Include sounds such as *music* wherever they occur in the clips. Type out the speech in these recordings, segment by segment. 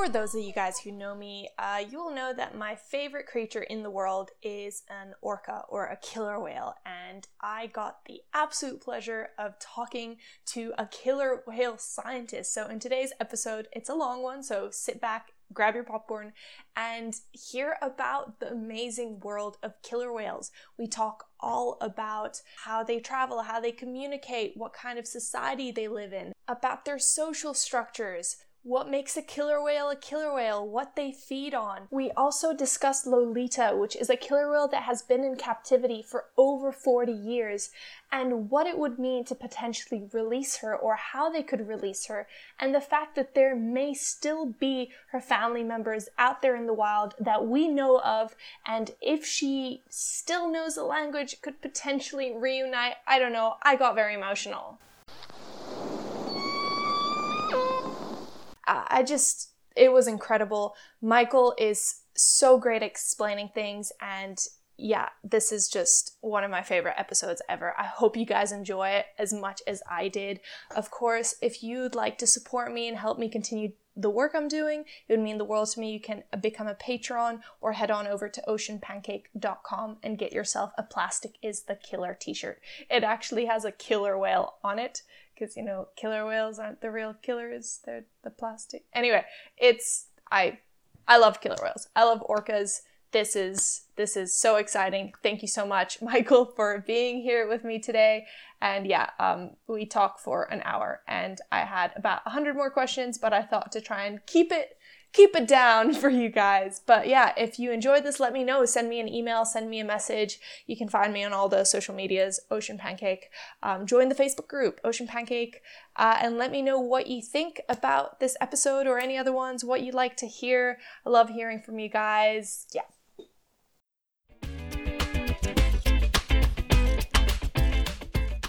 For those of you guys who know me, uh, you will know that my favorite creature in the world is an orca or a killer whale, and I got the absolute pleasure of talking to a killer whale scientist. So, in today's episode, it's a long one, so sit back, grab your popcorn, and hear about the amazing world of killer whales. We talk all about how they travel, how they communicate, what kind of society they live in, about their social structures what makes a killer whale a killer whale, what they feed on. We also discussed Lolita, which is a killer whale that has been in captivity for over 40 years, and what it would mean to potentially release her or how they could release her, and the fact that there may still be her family members out there in the wild that we know of, and if she still knows the language, could potentially reunite. I don't know, I got very emotional. I just, it was incredible. Michael is so great at explaining things and yeah, this is just one of my favorite episodes ever. I hope you guys enjoy it as much as I did. Of course, if you'd like to support me and help me continue the work I'm doing, it would mean the world to me. You can become a patron or head on over to oceanpancake.com and get yourself a Plastic is the Killer t shirt. It actually has a killer whale on it because you know killer whales aren't the real killers they're the plastic. Anyway it's i i love killer whales. I love orcas. This is this is so exciting. Thank you so much *laughs* michael for being here with me today. And yeah um, we talked for an hour and i had about 100 more questions but i thought to try and keep it keep it down *laughs* for you guys. But yeah, if you enjoyed this, let me know. Send me an email, send me a message. You can find me on all the social medias, Ocean Pancake. Um, join the Facebook group, Ocean Pancake, uh, and let me know what you think about this episode or any other ones, what you'd like to hear. I love hearing from you guys. Yeah.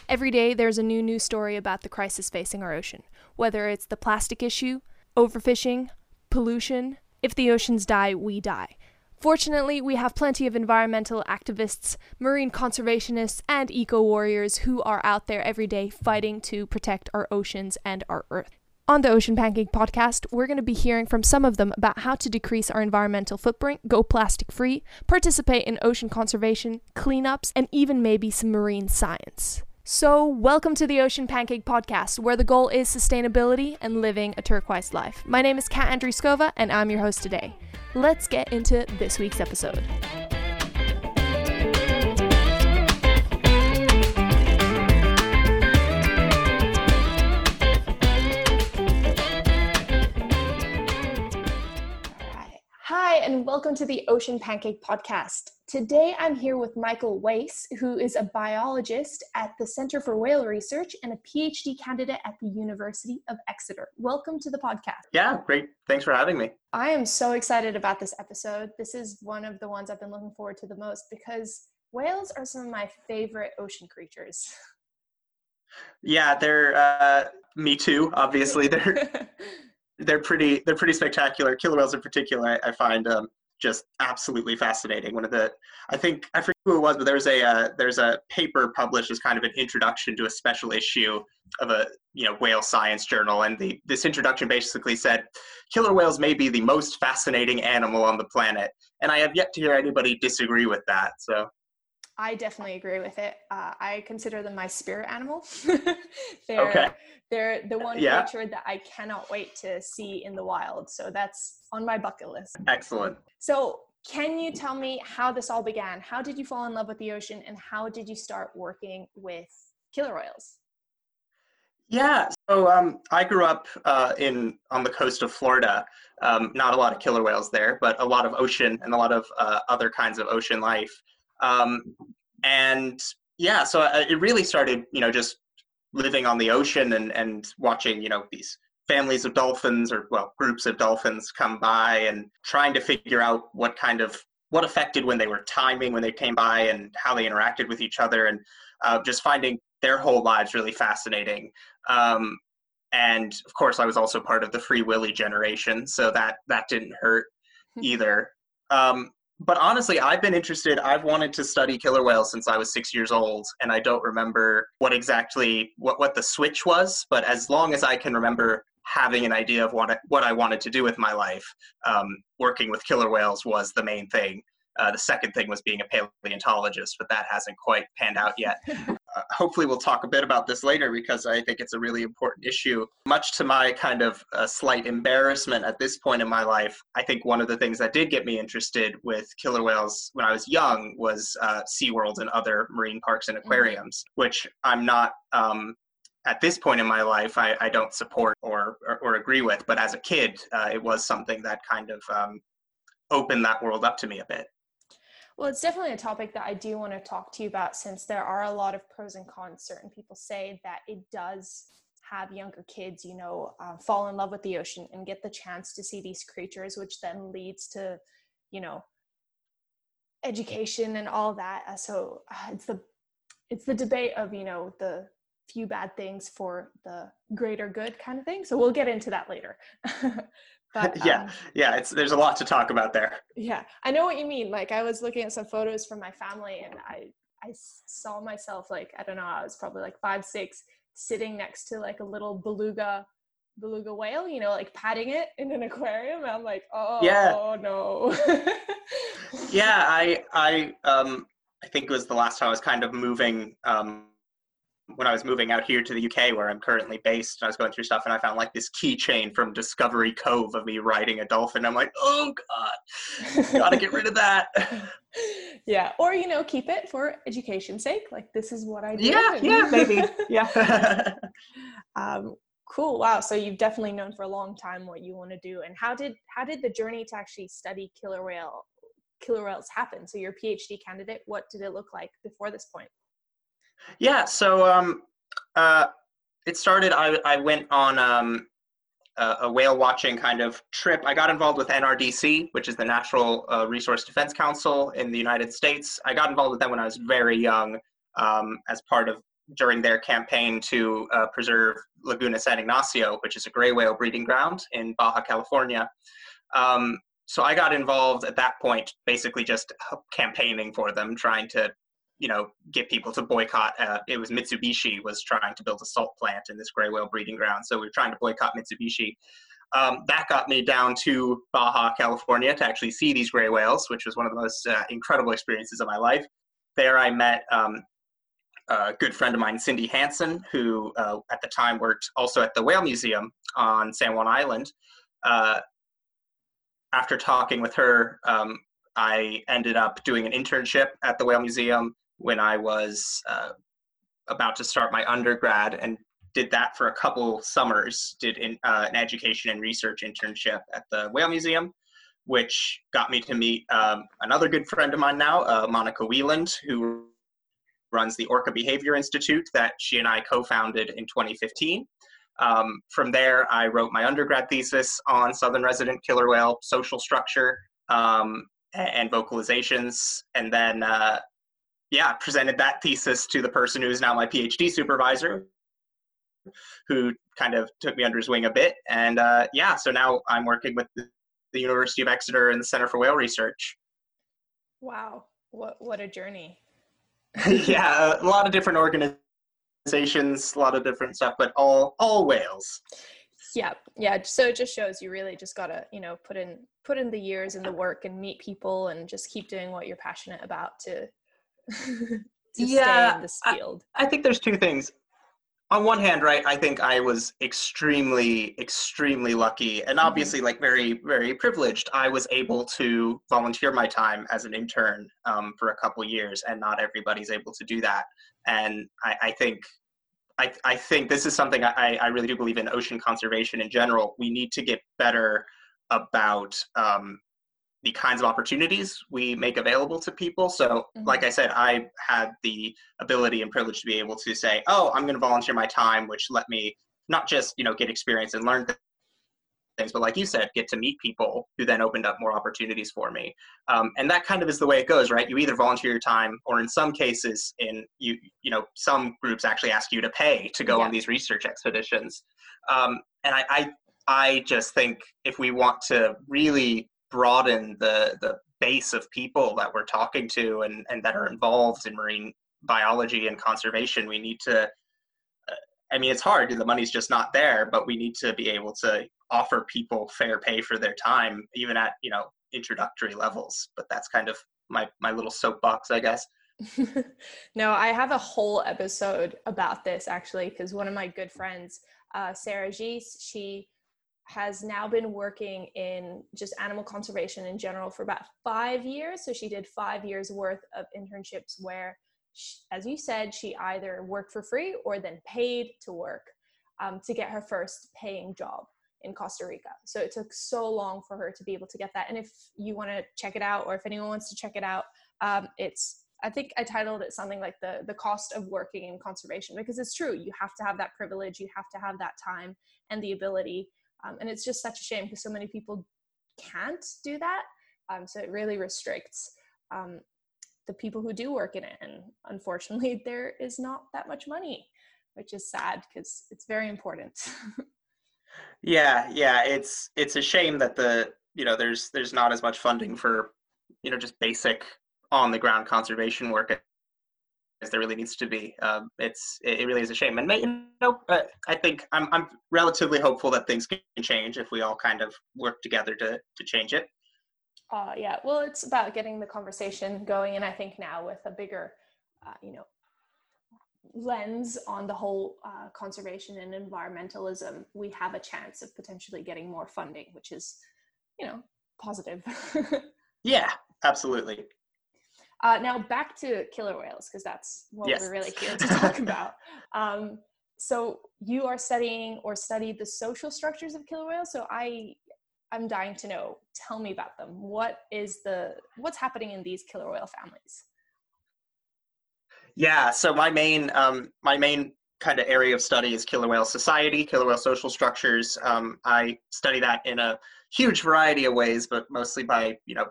Every day, there's a new news story about the crisis facing our ocean, whether it's the plastic issue, overfishing, pollution. If the oceans die, we die. Fortunately, we have plenty of environmental activists, marine conservationists, and eco warriors who are out there every day fighting to protect our oceans and our Earth. On the Ocean Pancake podcast, we're going to be hearing from some of them about how to decrease our environmental footprint, go plastic free, participate in ocean conservation, cleanups, and even maybe some marine science. So, welcome to the Ocean Pancake Podcast, where the goal is sustainability and living a turquoise life. My name is Kat Andriskova, and I'm your host today. Let's get into this week's episode. Hi, and welcome to the Ocean Pancake Podcast. Today I'm here with Michael Weiss, who is a biologist at the Center for Whale Research and a PhD candidate at the University of Exeter. Welcome to the podcast. Yeah, great. Thanks for having me. I am so excited about this episode. This is one of the ones I've been looking forward to the most because whales are some of my favorite ocean creatures. Yeah, they're uh, me too. Obviously, *laughs* they're they're pretty they're pretty spectacular. Killer whales in particular, I, I find um, just absolutely fascinating. One of the I think I forget who it was, but there's a uh, there's a paper published as kind of an introduction to a special issue of a you know whale science journal, and the this introduction basically said killer whales may be the most fascinating animal on the planet, and I have yet to hear anybody disagree with that. So I definitely agree with it. Uh, I consider them my spirit animal. *laughs* they're, okay. They're the one yeah. creature that I cannot wait to see in the wild. So that's on my bucket list. Excellent. So, can you tell me how this all began? How did you fall in love with the ocean and how did you start working with killer whales? Yeah, so um, I grew up uh, in on the coast of Florida. Um, not a lot of killer whales there, but a lot of ocean and a lot of uh, other kinds of ocean life. Um, and yeah, so I, it really started, you know, just living on the ocean and, and watching, you know, these families of dolphins or well groups of dolphins come by and trying to figure out what kind of what affected when they were timing when they came by and how they interacted with each other and uh, just finding their whole lives really fascinating. Um, and of course i was also part of the free willy generation so that that didn't hurt either. Um, but honestly, I've been interested. I've wanted to study killer whales since I was six years old, and I don't remember what exactly what what the switch was. But as long as I can remember having an idea of what I, what I wanted to do with my life, um, working with killer whales was the main thing. Uh, the second thing was being a paleontologist, but that hasn't quite panned out yet. *laughs* Uh, hopefully, we'll talk a bit about this later because I think it's a really important issue. Much to my kind of uh, slight embarrassment at this point in my life, I think one of the things that did get me interested with killer whales when I was young was uh, SeaWorld and other marine parks and mm-hmm. aquariums, mm-hmm. which I'm not. Um, at this point in my life, I, I don't support or, or, or, agree with, but as a kid, uh, it was something that kind of um, opened that world up to me a bit. Well, it's definitely a topic that I do want to talk to you about since there are a lot of pros and cons. Certain people say that it does have younger kids, you know, uh, fall in love with the ocean and get the chance to see these creatures, which then leads to, you know, education and all that. Uh, so uh, it's the it's the debate of you know the few bad things for the greater good kind of thing. So we'll get into that later. *laughs* But, *laughs* yeah, um, yeah, it's there's a lot to talk about there. Yeah, I know what you mean. Like I was looking at some photos from my family, and I I saw myself like I don't know, I was probably like five six, sitting next to like a little beluga beluga whale, you know, like patting it in an aquarium. I'm like, oh yeah. no. yeah, *laughs* I I um I think it was the last time I was kind of moving um when I was moving out here to the UK, where I'm currently based, I was going through stuff and I found like this keychain from Discovery Cove of me riding a dolphin. I'm like, oh god, gotta get rid of that. *laughs* yeah, or you know, keep it for education's sake. Like this is what I do. Yeah, yeah, *laughs* maybe. Yeah. *laughs* um, cool. Wow. So you've definitely known for a long time what you want to do. And how did how did the journey to actually study killer whale killer whales happen? So your PhD candidate, what did it look like before this point? Yeah, so um, uh, it started. I I went on um, a, a, whale watching kind of trip. I got involved with NRDC, which is the Natural uh, Resource Defense Council in the United States. I got involved with them when I was very young, um, as part of during their campaign to uh, preserve Laguna San Ignacio, which is a gray whale breeding ground in Baja California. Um, so I got involved at that point, basically just campaigning for them, trying to you know get people to boycott uh, it was mitsubishi was trying to build a salt plant in this gray whale breeding ground so we were trying to boycott mitsubishi. Um, that got me down to baja california to actually see these gray whales which was one of the most uh, incredible experiences of my life. There i met um, a good friend of mine cindy hansen who uh, at the time worked also at the whale museum on san juan island. Uh, after talking with her um, I ended up doing an internship at the Whale Museum when I was uh, about to start my undergrad and did that for a couple summers. Did in, uh, an education and research internship at the Whale Museum, which got me to meet um, another good friend of mine now, uh, Monika Wieland, who runs the Orca Behavior Institute that she and I co-founded in 2015. Um, from there, I wrote my undergrad thesis on southern resident killer whale social structure um, and vocalizations, and then uh, yeah, presented that thesis to the person who is now my PhD supervisor, who kind of took me under his wing a bit. And uh, yeah, so now I'm working with the, University of Exeter and the Center for Whale Research. Wow, what what a journey! *laughs* yeah, a lot of different organizations, a lot of different stuff, but all all whales. Yeah, yeah. So it just shows you really just gotta you know put in put in the years and the work and meet people and just keep doing what you're passionate about to *laughs* yeah, this field? I, I think there's two things. On one hand, right, I think I was extremely, extremely lucky and mm-hmm. obviously mm-hmm. like very, very privileged. I was able to volunteer my time as an intern um, for a couple years, and not everybody's able to do that. And I, I think I, I, think this is something I, I, really do believe in ocean conservation in general. We need to get better about um, the kinds of opportunities we make available to people. So, mm-hmm. like I said, I had the ability and privilege to be able to say, "Oh, I'm going to volunteer my time," which let me not just you know get experience and learn things, but like you said, get to meet people who then opened up more opportunities for me. Um, and that kind of is the way it goes, right? You either volunteer your time, or in some cases, in you you know some groups actually ask you to pay to go yeah. on these research expeditions. Um, and I, I I just think if we want to really broaden the the base of people that we're talking to and, and that are involved in marine biology and conservation we need to uh, I mean, it's hard. The money's just not there, but we need to be able to offer people fair pay for their time, even at you know introductory levels. But that's kind of my my little soapbox, I guess. *laughs* no, I have a whole episode about this actually, because one of my good friends, uh, Sarah Gis, she has now been working in just animal conservation in general for about five years. So she did five years worth of internships where, she, as you said, she either worked for free or then paid to work um, to get her first paying job in Costa Rica. So it took so long for her to be able to get that. And if you want to check it out, or if anyone wants to check it out, um, it's I think I titled it something like the the cost of working in conservation because it's true. You have to have that privilege, you have to have that time and the ability, um, and it's just such a shame because so many people can't do that. Um, so it really restricts um, the people who do work in it, and unfortunately, *laughs* there is not that much money, which is sad because it's very important. *laughs* yeah, yeah, it's it's a shame that the you know there's there's not as much funding for you know just basic on the ground conservation work there really needs to be. Um, it's it really is a shame, and you know, uh, I think I'm I'm relatively hopeful that things can change if we all kind of work together to to change it. Uh, yeah, well, it's about getting the conversation going, and I think now with a bigger, uh, you know, lens on the whole uh, conservation and environmentalism, we have a chance of potentially getting more funding, which is, you know, positive. *laughs* yeah, absolutely. Uh, now back to killer whales because that's what yes. we're really here to talk about. *laughs* Um, so you are studying or studied the social structures of killer whales. So I, I'm dying to know. Tell me about them. What is the what's happening in these killer whale families? Yeah. So my main um, my main kind of area of study is killer whale society, killer whale social structures. Um, I study that in a huge variety of ways, but mostly by you know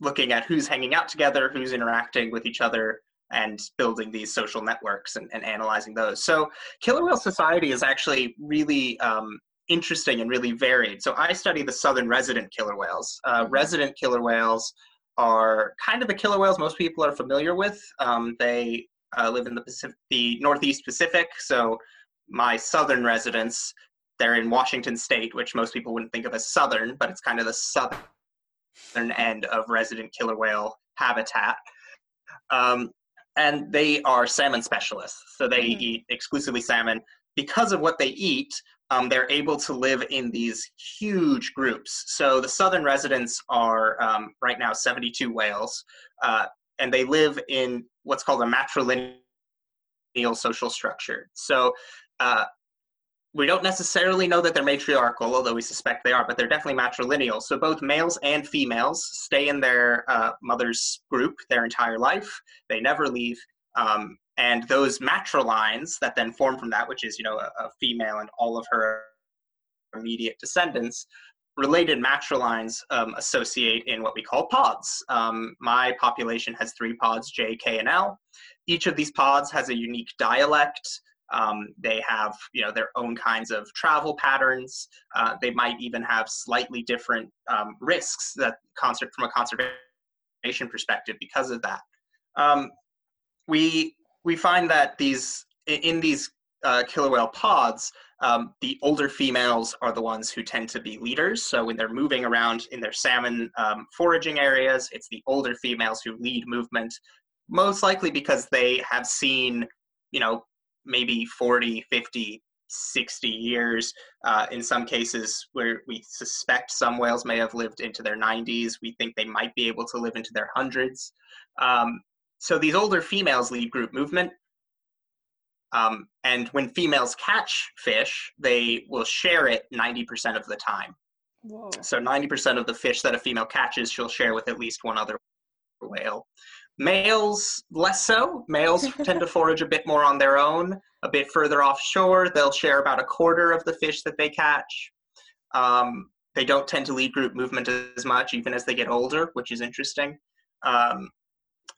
looking at who's hanging out together, who's interacting with each other, and building these social networks and, and analyzing those. So, killer whale society is actually really um, interesting and really varied. So, I study the southern resident killer whales. Uh, mm-hmm. resident killer whales are kind of the killer whales most people are familiar with. Um, they uh, live in the Pacific, the Northeast Pacific. So, my southern residents, they're in Washington State, which most people wouldn't think of as southern, but it's kind of the southern end of resident killer whale habitat. Um, and they are salmon specialists. So they mm-hmm. eat exclusively salmon. Because of what they eat, um, they're able to live in these huge groups. So the southern residents are um, right now 72 whales, uh, and they live in what's called a matrilineal social structure. So uh, we don't necessarily know that they're matriarchal, although we suspect they are, but they're definitely matrilineal. So both males and females stay in their uh, mother's group their entire life. They never leave. Um, and those matrilines that then form from that, which is you know a, a female and all of her immediate descendants, related matrilines um, associate in what we call pods. Um, my population has three pods, J, K, and L. Each of these pods has a unique dialect. Um, they have you know their own kinds of travel patterns. Uh, they might even have slightly different um, risks that concert from a conservation perspective because of that. Um, we we find that these in these uh, killer whale pods, um, the older females are the ones who tend to be leaders. So when they're moving around in their salmon um, foraging areas, it's the older females who lead movement, most likely because they have seen, you know, maybe 40, 50, 60 years. Uh, in some cases, where we suspect some whales may have lived into their 90s, we think they might be able to live into their hundreds. Um, so these older females lead group movement. Um, and when females catch fish, they will share it 90% of the time. Whoa. So 90% of the fish that a female catches, she'll share with at least one other whale. Males, less so. Males *laughs* tend to forage a bit more on their own, a bit further offshore. They'll share about a quarter of the fish that they catch. Um, they don't tend to lead group movement as much, even as they get older, which is interesting. Um,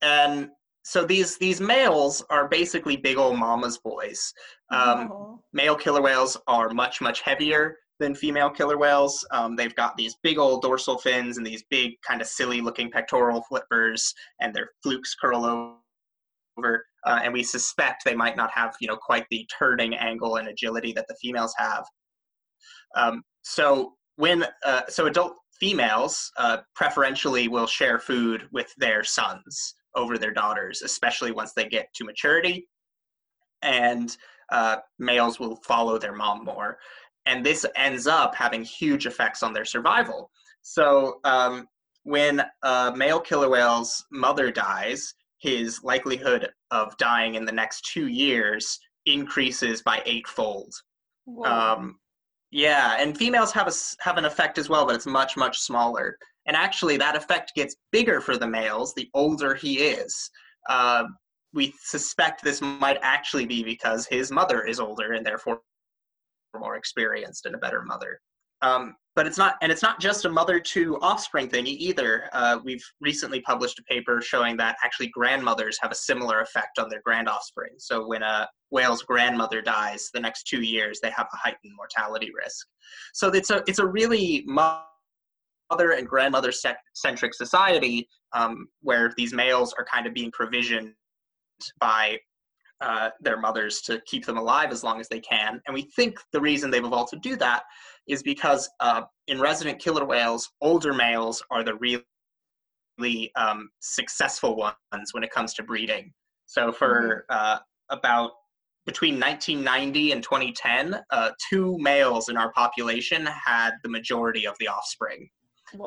and so these these males are basically big old mama's boys. Um, oh. Male killer whales are much much heavier than female killer whales. Um, they've got these big old dorsal fins and these big kind of silly looking pectoral flippers, and their flukes curl uh, and we suspect they might not have, you know, quite the turning angle and agility that the females have. Um, so when uh, so adult females uh, preferentially will share food with their sons over their daughters, especially once they get to maturity, and uh, males will follow their mom more, and this ends up having huge effects on their survival. So um, when a male killer whale's mother dies, his likelihood of dying in the next two years increases by eightfold. Um, yeah, and females have a have an effect as well, but it's much much smaller. And actually, that effect gets bigger for the males the older he is. Uh, we suspect this might actually be because his mother is older and therefore more experienced and a better mother. Um, but it's not, and it's not just a mother to offspring thing either. Uh, we've recently published a paper showing that actually grandmothers have a similar effect on their grand offspring. So when a whale's grandmother dies, the next two years they have a heightened mortality risk. So it's a it's a really mother and grandmother centric society um, where these males are kind of being provisioned by uh, their mothers to keep them alive as long as they can. And we think the reason they've evolved to do that is because uh, in resident killer whales, older males are the really um, successful ones when it comes to breeding. So for mm-hmm. uh, about between 1990 and 2010, uh, two males in our population had the majority of the offspring.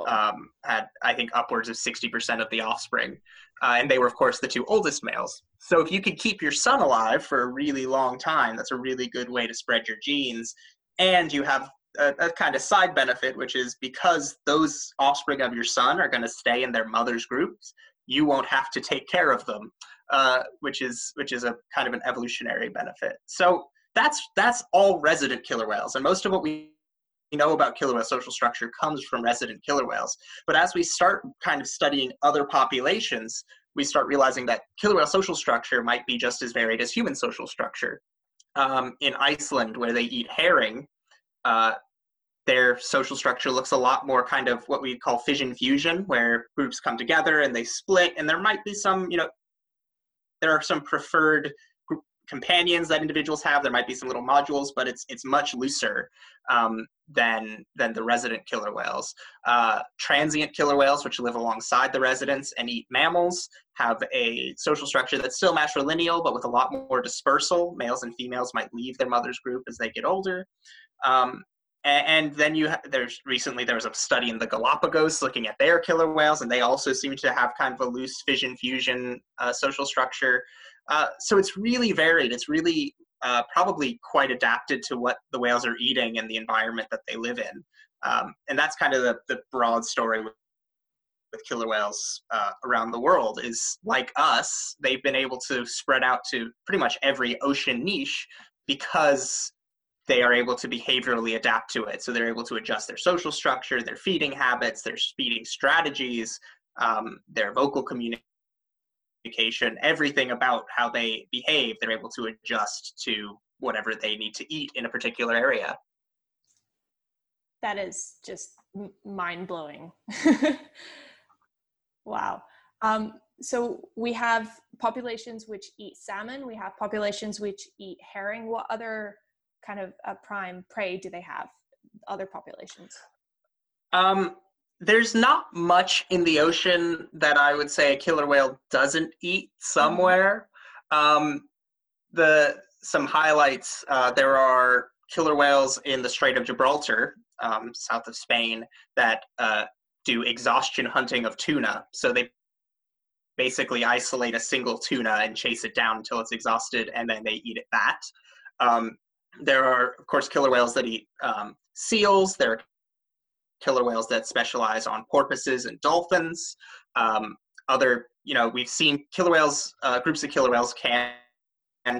Um, had I think upwards of 60% of the offspring, uh, and they were of course the two oldest males. So if you could keep your son alive for a really long time, that's a really good way to spread your genes. And you have a, a kind of side benefit, which is because those offspring of your son are going to stay in their mother's groups, you won't have to take care of them, uh, which is which is a kind of an evolutionary benefit. So that's that's all resident killer whales, and most of what we know about killer whale social structure comes from resident killer whales. But as we start kind of studying other populations, we start realizing that killer whale social structure might be just as varied as human social structure. Um, in Iceland, where they eat herring, uh, their social structure looks a lot more kind of what we call fission fusion, where groups come together and they split, and there might be some, you know, there are some preferred companions that individuals have. There might be some little modules, but it's it's much looser um, than than the resident killer whales. Uh, transient killer whales, which live alongside the residents and eat mammals, have a social structure that's still matrilineal, but with a lot more dispersal. Males and females might leave their mother's group as they get older. Um, and, then you ha- there's recently there was a study in the Galapagos looking at their killer whales, and they also seem to have kind of a loose fission fusion uh, social structure. Uh, so it's really varied. It's really uh, probably quite adapted to what the whales are eating and the environment that they live in. Um, and that's kind of the, the broad story with, with killer whales uh, around the world is like us, they've been able to spread out to pretty much every ocean niche because they are able to behaviorally adapt to it. So they're able to adjust their social structure, their feeding habits, their feeding strategies, um, their vocal communication communication, everything about how they behave, they're able to adjust to whatever they need to eat in a particular area. That is just mind blowing. *laughs* wow. Um, so we have populations which eat salmon, we have populations which eat herring. What other kind of uh, prime prey do they have? Other populations? Um, there's not much in the ocean that I would say a killer whale doesn't eat somewhere. Um, the some highlights uh, there are killer whales in the Strait of Gibraltar, um, south of Spain, that uh, do exhaustion hunting of tuna. So they basically isolate a single tuna and chase it down until it's exhausted, and then they eat it that. Um, there are, of course, killer whales that eat um, seals. There are killer whales that specialize on porpoises and dolphins. Um, other, you know, we've seen killer whales, uh, groups of killer whales can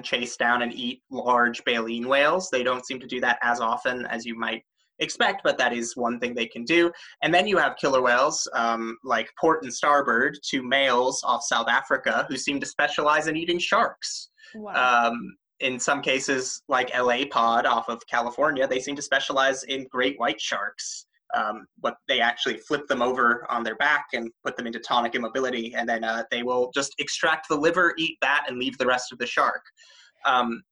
chase down and eat large baleen whales. They don't seem to do that as often as you might expect, but that is one thing they can do. And then you have killer whales um, like port and starboard, two males off South Africa, who seem to specialize in eating sharks. Wow. Um, in some cases, like LA Pod off of California, they seem to specialize in great white sharks. Um, what they actually flip them over on their back and put them into tonic immobility, and then uh, they will just extract the liver, eat that, and leave the rest of the shark. Um,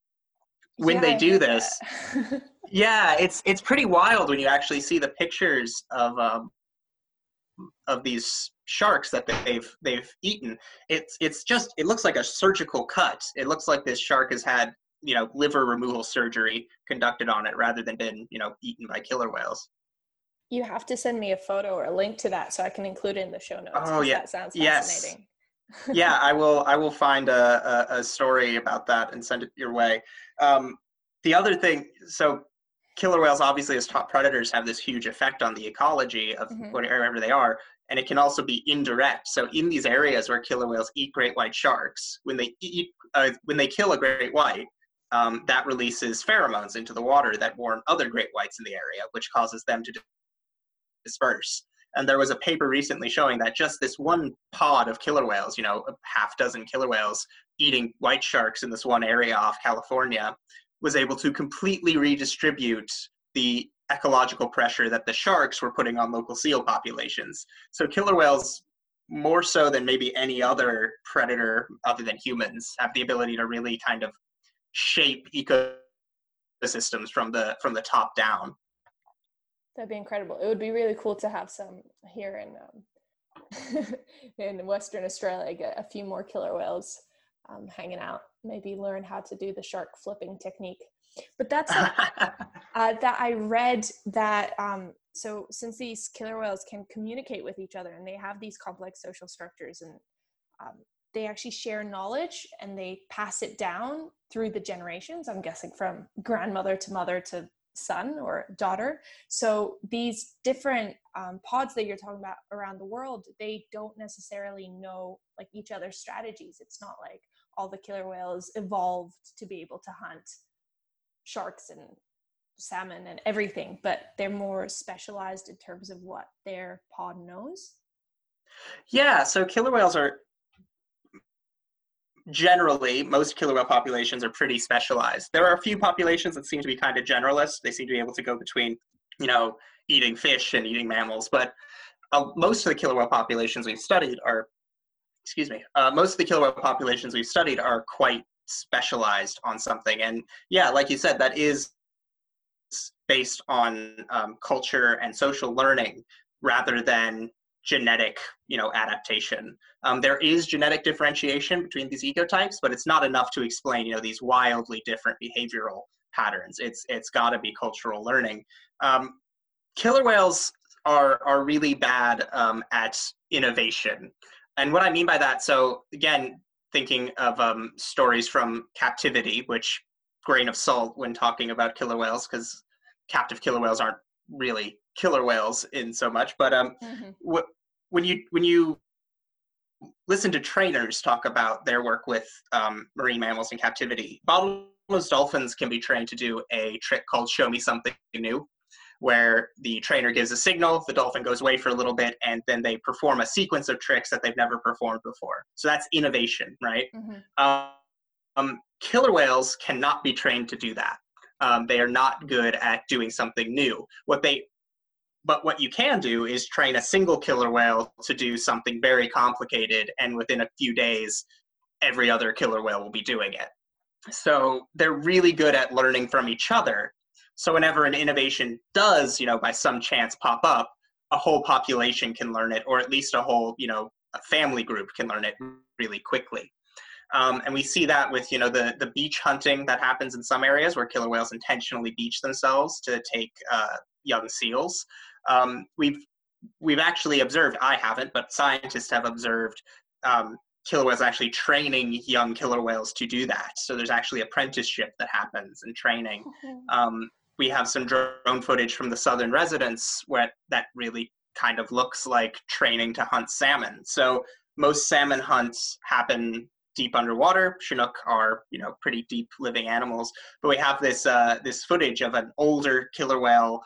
when Yeah, they do this, *laughs* yeah, it's it's pretty wild when you actually see the pictures of um, of these sharks that they've they've eaten. It's it's just it looks like a surgical cut. It looks like this shark has had you know liver removal surgery conducted on it rather than been you know eaten by killer whales. You have to send me a photo or a link to that so I can include it in the show notes. Oh, yeah. That sounds Yes. fascinating. *laughs* yeah, I will. I will find a, a, a story about that and send it your way. Um, the other thing, so killer whales, obviously, as top predators, have this huge effect on the ecology of Mhm. wherever they are, and it can also be indirect. So, in these areas where killer whales eat great white sharks, when they eat, uh, when they kill a great white, um, that releases pheromones into the water that warn other great whites in the area, which causes them to disperse. And there was a paper recently showing that just this one pod of killer whales, you know, a half dozen killer whales eating white sharks in this one area off California, was able to completely redistribute the ecological pressure that the sharks were putting on local seal populations. So killer whales, more so than maybe any other predator other than humans, have the ability to really kind of shape ecosystems from the from the top down. That'd be incredible. It would be really cool to have some here in um, *laughs* in Western Australia. Get a few more killer whales um, hanging out. Maybe learn how to do the shark flipping technique. But that's *laughs* uh, that I read that um, so since these killer whales can communicate with each other and they have these complex social structures and um, they actually share knowledge and they pass it down through the generations. I'm guessing from grandmother to mother to son or daughter. So these different um, pods that you're talking about around the world, they don't necessarily know like each other's strategies. It's not like all the killer whales evolved to be able to hunt sharks and salmon and everything, but they're more specialized in terms of what their pod knows. Yeah, so killer whales are generally most killer whale populations are pretty specialized. There are a few populations that seem to be kind of generalist. They seem to be able to go between, you know, eating fish and eating mammals. But uh, most of the killer whale populations we've studied are, excuse me, uh, most of the killer whale populations we've studied are quite specialized on something. And yeah, like you said, that is based on um, culture and social learning rather than genetic you know adaptation. Um, there is genetic differentiation between these ecotypes but it's not enough to explain you know these wildly different behavioral patterns. It's it's got to be cultural learning. Um, killer whales are are really bad um, at innovation. And what i mean by that so again thinking of um, stories from captivity which grain of salt when talking about killer whales because captive killer whales aren't really killer whales in so much but um Mhm. wh- when you when you listen to trainers talk about their work with um, marine mammals in captivity bottlenose dolphins can be trained to do a trick called show me something new where the trainer gives a signal the dolphin goes away for a little bit and then they perform a sequence of tricks that they've never performed before so that's innovation right Mhm. um, killer whales cannot be trained to do that. Um, they are not good at doing something new. What they, but what you can do is train a single killer whale to do something very complicated, and within a few days, every other killer whale will be doing it. So they're really good at learning from each other. So whenever an innovation does, you know, by some chance pop up, a whole population can learn it, or at least a whole, you know, a family group can learn it really quickly. Um, and we see that with you know the the beach hunting that happens in some areas where killer whales intentionally beach themselves to take uh, young seals. Um, we've we've actually observed. I haven't, but scientists have observed um, killer whales actually training young killer whales to do that. So there's actually apprenticeship that happens and training. Um, we have some drone footage from the southern residents where that really kind of looks like training to hunt salmon. So most salmon hunts happen deep underwater. Chinook are, you know, pretty deep living animals. But we have this uh, this footage of an older killer whale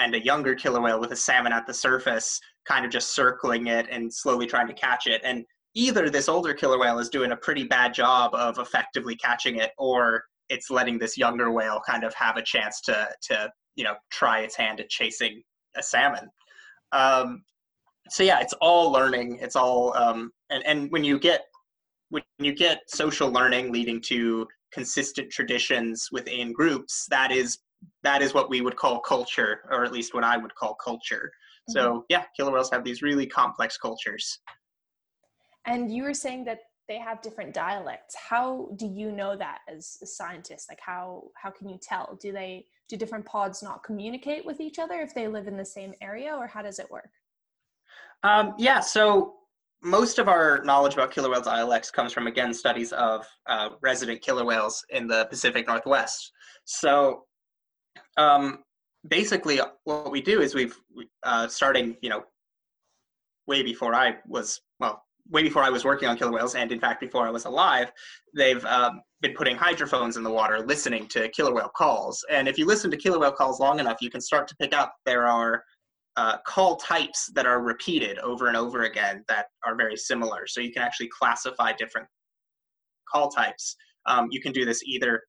and a younger killer whale with a salmon at the surface, kind of just circling it and slowly trying to catch it. And either this older killer whale is doing a pretty bad job of effectively catching it, or it's letting this younger whale kind of have a chance to to you know try its hand at chasing a salmon. Um, so yeah, it's all learning. It's all um, and and when you get when you get social learning leading to consistent traditions within groups, that is that is what we would call culture, or at least what I would call culture. Mm-hmm. So yeah, killer whales have these really complex cultures. And you were saying that they have different dialects. How do you know that as a scientist? Like how how can you tell? Do they do different pods not communicate with each other if they live in the same area, or how does it work? Um, yeah, so most of our knowledge about killer whale dialects comes from again studies of uh, resident killer whales in the Pacific Northwest. So um, basically, what we do is we've uh, starting, you know, way before I was well, way before I was working on killer whales, and in fact before I was alive, they've um, been putting hydrophones in the water, listening to killer whale calls. And if you listen to killer whale calls long enough, you can start to pick up there are uh, call types that are repeated over and over again that are very similar. So you can actually classify different call types. Um, you can do this either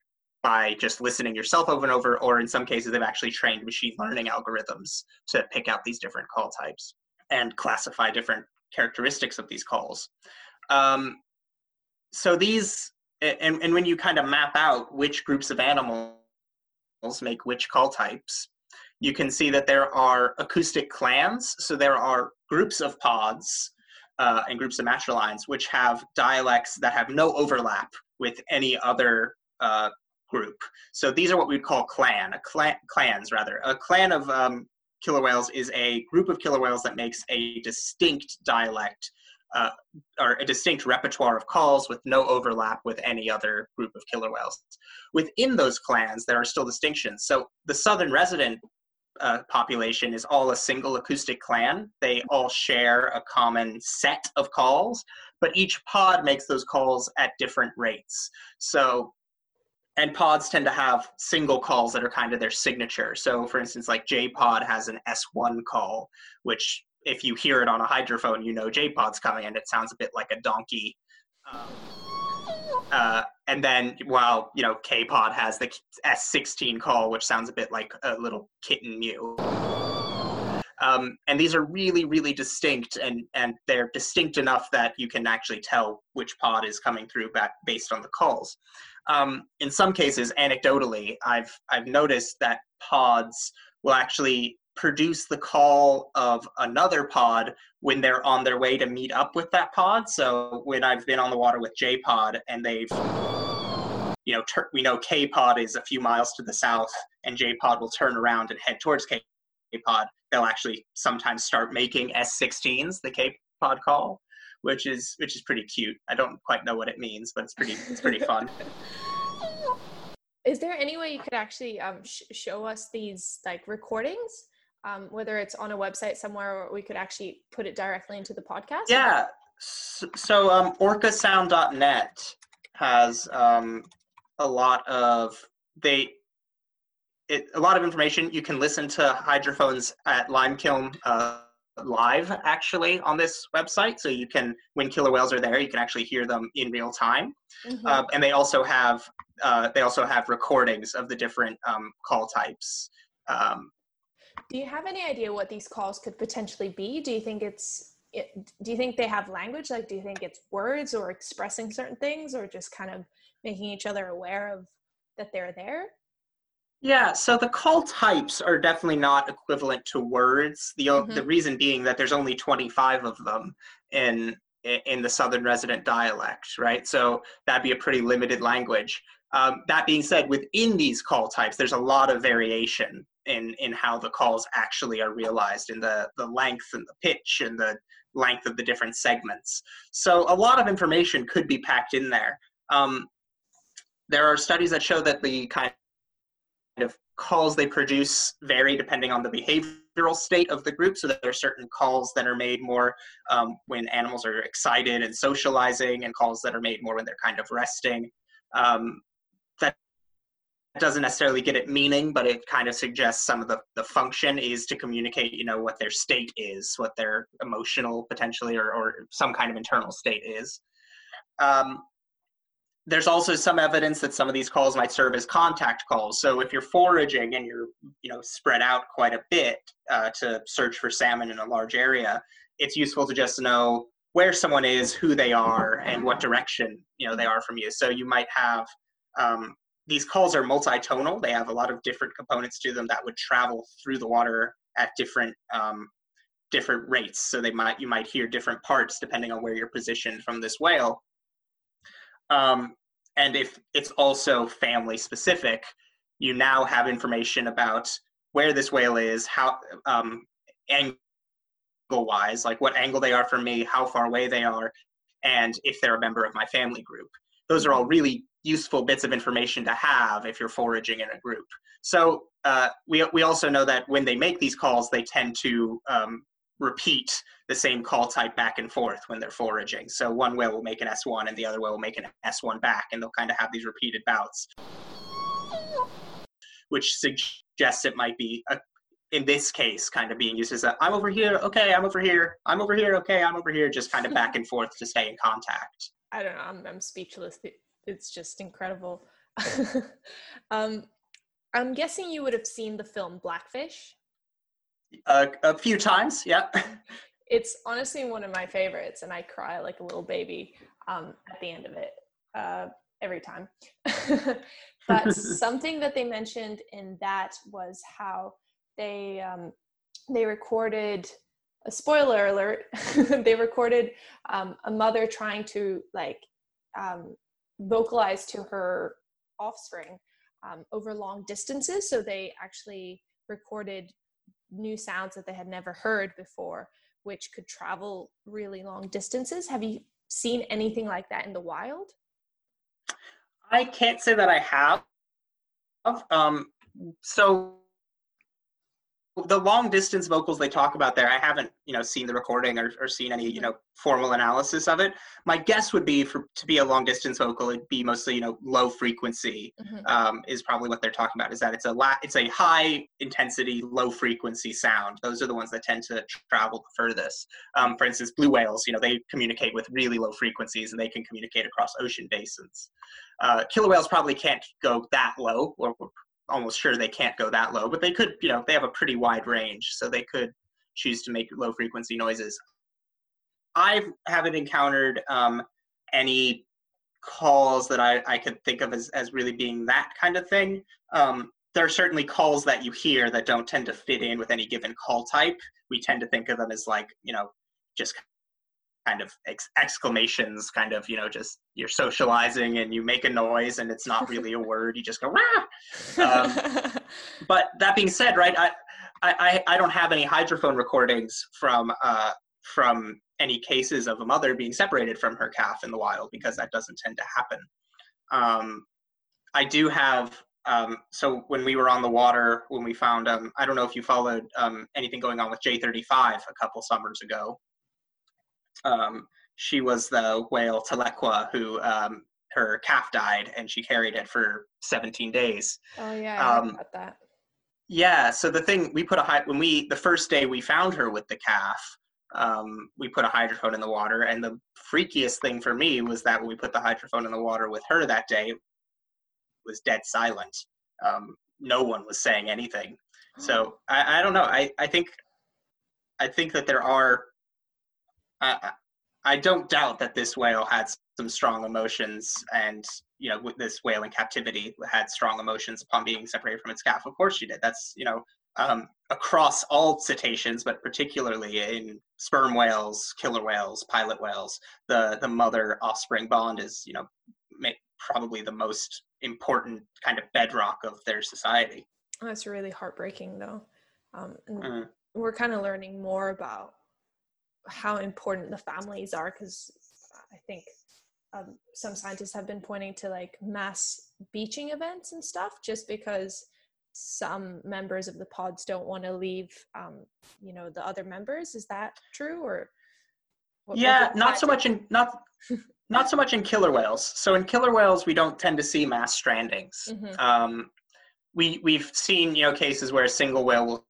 by just listening yourself over and over, or in some cases, they've actually trained machine learning algorithms to pick out these different call types and classify different characteristics of these calls. Um, so these, and, and when you kind of map out which groups of animals make which call types, you can see that there are acoustic clans. So there are groups of pods uh, and groups of matrilines which have dialects that have no overlap with any other uh, group. So these are what we'd call clan, clan clans rather. A clan of um, killer whales is a group of killer whales that makes a distinct dialect uh, or a distinct repertoire of calls with no overlap with any other group of killer whales. Within those clans, there are still distinctions. So the southern resident uh, population is all a single acoustic clan. They all share a common set of calls, but each pod makes those calls at different rates. So and pods tend to have single calls that are kind of their signature. So, for instance, like JPod has an S1 call, which if you hear it on a hydrophone, you know JPod's coming, and it sounds a bit like a donkey. Um, uh, and then, while you know KPod has the S16 call, which sounds a bit like a little kitten mew. Um, and these are really, really distinct, and and they're distinct enough that you can actually tell which pod is coming through back based on the calls. Um, in some cases, anecdotally, I've I've noticed that pods will actually produce the call of another pod when they're on their way to meet up with that pod. So when I've been on the water with J pod and they've you know, ter- we know K pod is a few miles to the south, and J pod will turn around and head towards K pod they'll actually sometimes start making S16s, the K pod call, which is which is pretty cute. I don't quite know what it means, but it's pretty it's pretty fun. *laughs* Is there any way you could actually um, sh- show us these like recordings, um, whether it's on a website somewhere or we could actually put it directly into the podcast? Yeah. So, so um, orcasound.net has um, a lot of they it, a lot of information. You can listen to hydrophones at Limekiln uh, live, actually, on this website. So you can, when killer whales are there, you can actually hear them in real time. Mm-hmm. Uh, and they also have uh, they also have recordings of the different um, call types. Um, do you have any idea what these calls could potentially be? Do you think it's it, do you think they have language? Like, do you think it's words or expressing certain things, or just kind of making each other aware of that they're there? Yeah, so the call types are definitely not equivalent to words. The mm-hmm. the reason being that there's only 25 of them in in the southern resident dialect, right? So that'd be a pretty limited language. Um, that being said, within these call types, there's a lot of variation in in how the calls actually are realized in the the length and the pitch and the length of the different segments. So a lot of information could be packed in there. Um, there are studies that show that the kind of calls they produce vary depending on the behavioral state of the group. So there are certain calls that are made more um, when animals are excited and socializing, and calls that are made more when they're kind of resting. Um, that doesn't necessarily get it meaning, but it kind of suggests some of the, the function is to communicate, you know, what their state is, what their emotional potentially or, or some kind of internal state is. Um, there's also some evidence that some of these calls might serve as contact calls. So if you're foraging and you're you know spread out quite a bit uh, to search for salmon in a large area, it's useful to just know where someone is, who they are, and what direction you know they are from you. So you might have um, these calls are multitonal. They have a lot of different components to them that would travel through the water at different um, different rates. So they might you might hear different parts depending on where you're positioned from this whale. Um, and if it's also family specific, you now have information about where this whale is, how um, angle wise, like what angle they are from me, how far away they are, and if they're a member of my family group. Those are all really useful bits of information to have if you're foraging in a group. So uh, we, we also know that when they make these calls, they tend to um, repeat the same call type back and forth when they're foraging. So one whale will make an S1 and the other whale will make an S1 back, and they'll kind of have these repeated bouts, which suggests it might be, a, in this case, kind of being used as a I'm over here, okay, I'm over here, I'm over here, okay, I'm over here, just kind of back and forth to stay in contact. I don't know, I'm, I'm speechless. It's just incredible. *laughs* um, I'm guessing you would have seen the film Blackfish. Uh, a few times, yeah. *laughs* it's honestly one of my favorites, and I cry like a little baby um, at the end of it uh, every time. *laughs* but *laughs* something that they mentioned in that was how they um, they recorded a spoiler alert. they recorded um, a mother trying to like um, vocalize to her offspring um, over long distances. So they actually recorded new sounds that they had never heard before, which could travel really long distances. Have you seen anything like that in the wild? I can't say that I have. Um, so the long distance vocals they talk about there, I haven't, you know, seen the recording or, or seen any, you mm-hmm. know, formal analysis of it. My guess would be for to be a long distance vocal, it'd be mostly, you know, low frequency mm-hmm. um, is probably what they're talking about. Is that it's a la- it's a high intensity, low frequency sound. Those are the ones that tend to travel the furthest. Um, for instance, blue whales, you know, they communicate with really low frequencies and they can communicate across ocean basins. Uh, killer whales probably can't go that low, or, or almost sure they can't go that low, but they could, you know, they have a pretty wide range, so they could choose to make low frequency noises. I haven't encountered um, any calls that I, I could think of as, as really being that kind of thing. Um, there are certainly calls that you hear that don't tend to fit in with any given call type. We tend to think of them as like, you know, just kind of ex- exclamations, kind of, you know, just you're socializing and you make a noise and it's not really a *laughs* word. You just go, Rah! Um, *laughs* but that being said, right, I, I, I don't have any hydrophone recordings from, uh, from any cases of a mother being separated from her calf in the wild because that doesn't tend to happen. Um, I do have um, so when we were on the water, when we found, um, I don't know if you followed um, anything going on with J35 a couple summers ago, um, she was the whale Tahlequah who um, her calf died and she carried it for 17 days. Oh yeah, I um, about that. Yeah, so the thing we put a high when we the first day we found her with the calf, um, we put a hydrophone in the water, and the freakiest thing for me was that when we put the hydrophone in the water with her that day, was dead silent. Um, no one was saying anything. So *gasps* I, I don't know. I, I think I think that there are I, I don't doubt that this whale had some strong emotions and you know this whale in captivity had strong emotions upon being separated from its calf. Of course she did. That's you know um, across all cetaceans but particularly in sperm whales killer whales pilot whales the the mother offspring bond is you know probably the most important kind of bedrock of their society. That's really heartbreaking though. Um, mm. we're kind of learning more about how important the families are because I think um, some scientists have been pointing to like mass beaching events and stuff just because some members of the pods don't want to leave um, you know the other members. Is that true or what, yeah what not so much in not *laughs* not so much in killer whales. So in killer whales we don't tend to see mass strandings. Mm-hmm. um, we we've seen you know cases where a single whale will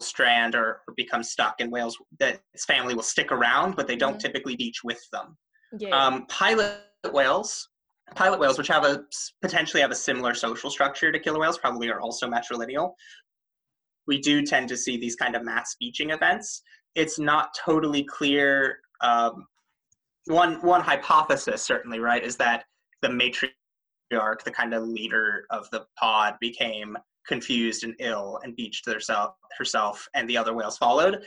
strand or, or become stuck and whales that its family will stick around but they don't mm-hmm. typically beach with them yeah. um, pilot whales pilot whales, which have a potentially have a similar social structure to killer whales, probably are also matrilineal. We do tend to see these kind of mass beaching events. It's not totally clear. Um, one one hypothesis, certainly, right, is that the matriarch, the kind of leader of the pod, became confused and ill and beached herself, herself, and the other whales followed.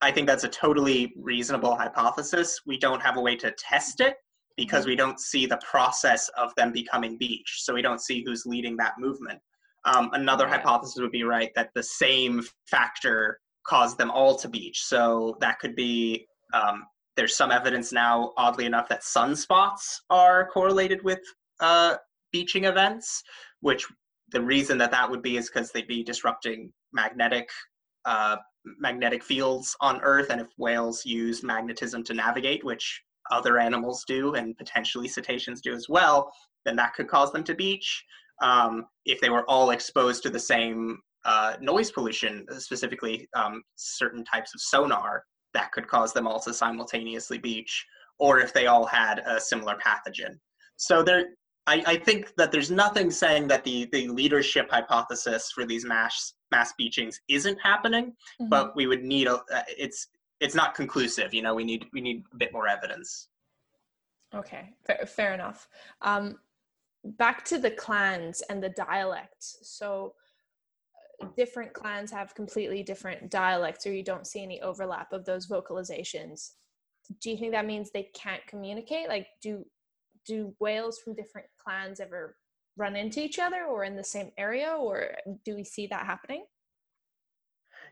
I think that's a totally reasonable hypothesis. We don't have a way to test it because mm-hmm. we don't see the process of them becoming beached. So we don't see who's leading that movement. Um, another hypothesis would be right that the same factor caused them all to beach. So that could be um, there's some evidence now, oddly enough, that sunspots are correlated with uh, beaching events, which the reason that that would be is because they'd be disrupting magnetic uh, magnetic fields on Earth, and if whales use magnetism to navigate, which other animals do and potentially cetaceans do as well, then that could cause them to beach. Um, if they were all exposed to the same uh, noise pollution, specifically um, certain types of sonar, that could cause them all to simultaneously beach, or if they all had a similar pathogen. So there, I, I think that there's nothing saying that the, the leadership hypothesis for these mass mass beachings isn't happening, mm-hmm. but we would need a, uh, it's it's not conclusive. You know, we need we need a bit more evidence. Okay, fair, fair enough. Um, back to the clans and the dialects. So uh, different clans have completely different dialects, or you don't see any overlap of those vocalizations. Do you think that means they can't communicate? Like, do do whales from different clans ever run into each other, or in the same area, or do we see that happening?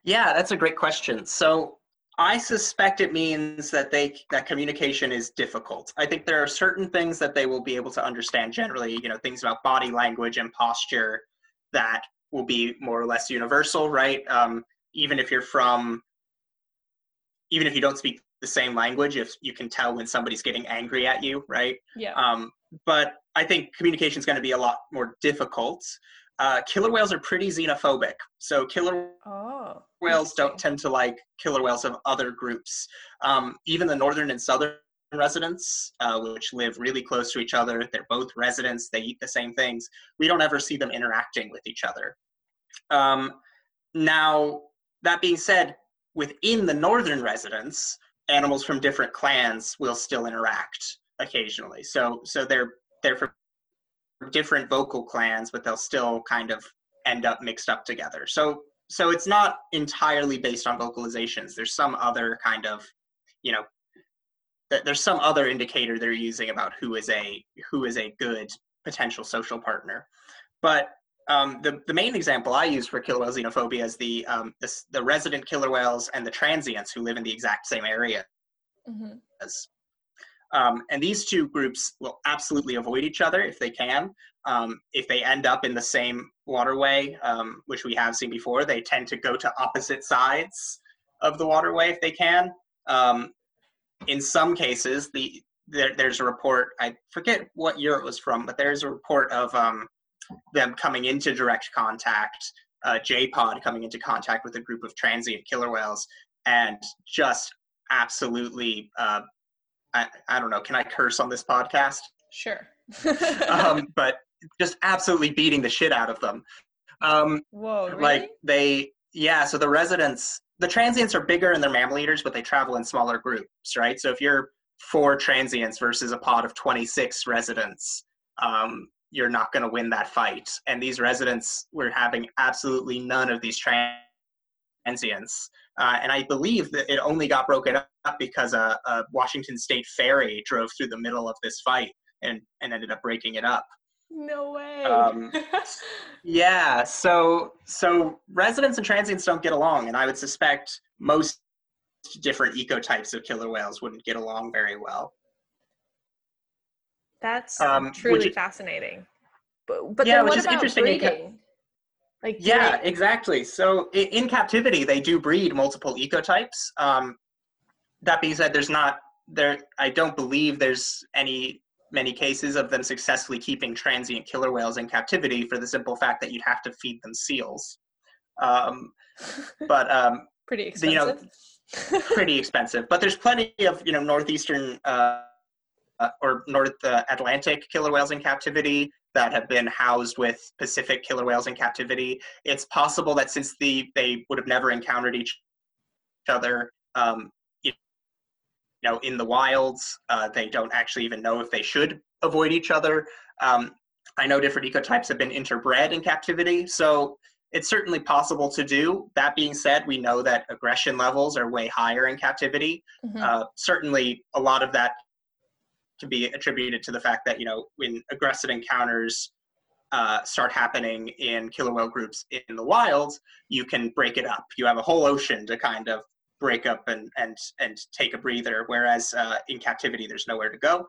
Yeah, that's a great question. So I suspect it means that they that communication is difficult. I think there are certain things that they will be able to understand generally, you know, things about body language and posture that will be more or less universal, right? Um, even if you're from, even if you don't speak the same language, if you can tell when somebody's getting angry at you, right? Yeah. Um, but I think communication is going to be a lot more difficult. Uh, killer whales are pretty xenophobic. So killer oh, whales don't tend to like killer whales of other groups. Um, even the northern and southern residents, uh, which live really close to each other, they're both residents, they eat the same things. We don't ever see them interacting with each other. Um, now, that being said, within the northern residents, animals from different clans will still interact occasionally. So, so they're they're from different vocal clans, but they'll still kind of end up mixed up together. So so it's not entirely based on vocalizations. There's some other kind of, you know, there's some other indicator they're using about who is a who is a good potential social partner. But um, the, the main example I use for killer whale xenophobia is the, um, the, the resident killer whales and the transients who live in the exact same area. Mm-hmm. Um, and these two groups will absolutely avoid each other if they can. Um, if they end up in the same waterway, um, which we have seen before, they tend to go to opposite sides of the waterway if they can. Um, in some cases, the there, there's a report. I forget what year it was from, but there's a report of um, them coming into direct contact, uh, J-pod coming into contact with a group of transient killer whales, and just absolutely uh, I, I don't know, can I curse on this podcast? Sure. *laughs* um, *laughs* but just absolutely beating the shit out of them. Um, Whoa, really? Like they, yeah. So the residents, the transients are bigger and they're mammal eaters, but they travel in smaller groups, right? So if you're four transients versus a pod of 26 residents, um, you're not going to win that fight. And these residents were having absolutely none of these transients. Uh, and I believe that it only got broken up because a, a, Washington State ferry drove through the middle of this fight and, and ended up breaking it up. No way. Um, *laughs* yeah, so so residents and transients don't get along, and I would suspect most different ecotypes of killer whales wouldn't get along very well. That's um, truly fascinating. But, but yeah, which is interesting. breeding? Like yeah, exactly. So in, in, captivity, they do breed multiple ecotypes. Um, that being said, there's not there. I don't believe there's any many cases of them successfully keeping transient killer whales in captivity for the simple fact that you'd have to feed them seals. Um, *laughs* but um, pretty expensive. You know, *laughs* pretty expensive. But there's plenty of you know northeastern uh, or North Atlantic killer whales in captivity that have been housed with Pacific killer whales in captivity. It's possible that since the they would have never encountered each other, um, you know, in the wilds, uh, they don't actually even know if they should avoid each other. Um, I know different ecotypes have been interbred in captivity, so it's certainly possible to do. That being said, we know that aggression levels are way higher in captivity. Mm-hmm. Uh, certainly, a lot of that can be attributed to the fact that you know when aggressive encounters uh, start happening in killer whale groups in the wild, you can break it up. You have a whole ocean to kind of break up and and and take a breather. Whereas uh, in captivity, there's nowhere to go.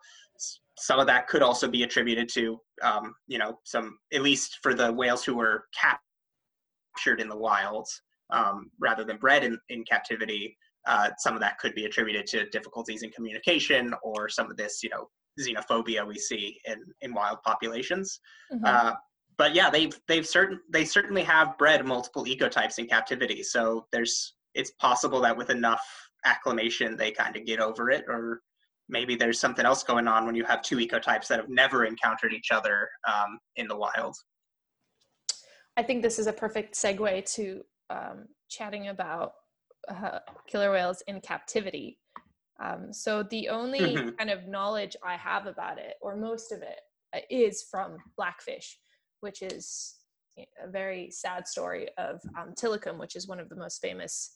Some of that could also be attributed to um, you know some at least for the whales who were captured in the wilds um, rather than bred in, in captivity uh, some of that could be attributed to difficulties in communication or some of this, you know, xenophobia we see in, in wild populations. Mm-hmm. Uh, but yeah, they've they've certain they certainly have bred multiple ecotypes in captivity. So there's it's possible that with enough acclimation they kind of get over it, or maybe there's something else going on when you have two ecotypes that have never encountered each other um, in the wild. I think this is a perfect segue to um, chatting about uh, killer whales in captivity. Um, so the only mm-hmm. kind of knowledge I have about it, or most of it, uh, is from Blackfish, which is a very sad story of um, Tilikum, which is one of the most famous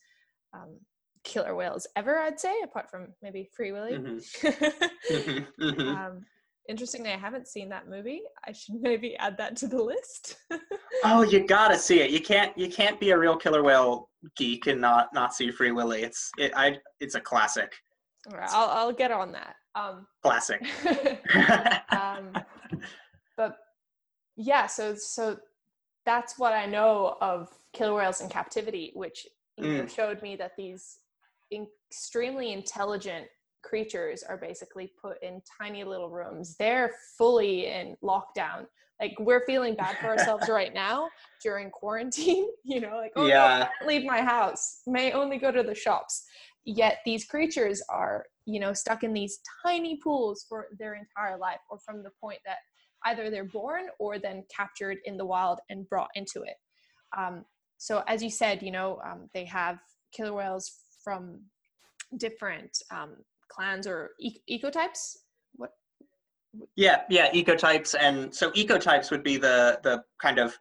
um, killer whales ever, I'd say, apart from maybe Free Willy. Mm-hmm. *laughs* mm-hmm. mm-hmm. Um, interestingly, I haven't seen that movie. I should *laughs* maybe add that to the list. *laughs* oh, you gotta see it. You can't you can't be a real killer whale geek and not not see Free Willy. It's it I it's a classic. All right, I'll I'll get on that. Um, classic. *laughs* um, but yeah, so so that's what I know of killer whales in captivity, which mm. showed me that these extremely intelligent creatures are basically put in tiny little rooms. They're fully in lockdown. Like we're feeling bad for ourselves *laughs* right now during quarantine, *laughs* you know, like, oh, yeah. No, leave my house, may only go to the shops. Yet these creatures are, you know, stuck in these tiny pools for their entire life or from the point that either they're born or then captured in the wild and brought into it. Um, so as you said, you know, um, they have killer whales from different um, clans or e- ecotypes? What? Yeah, yeah, ecotypes, and so ecotypes would be the the kind of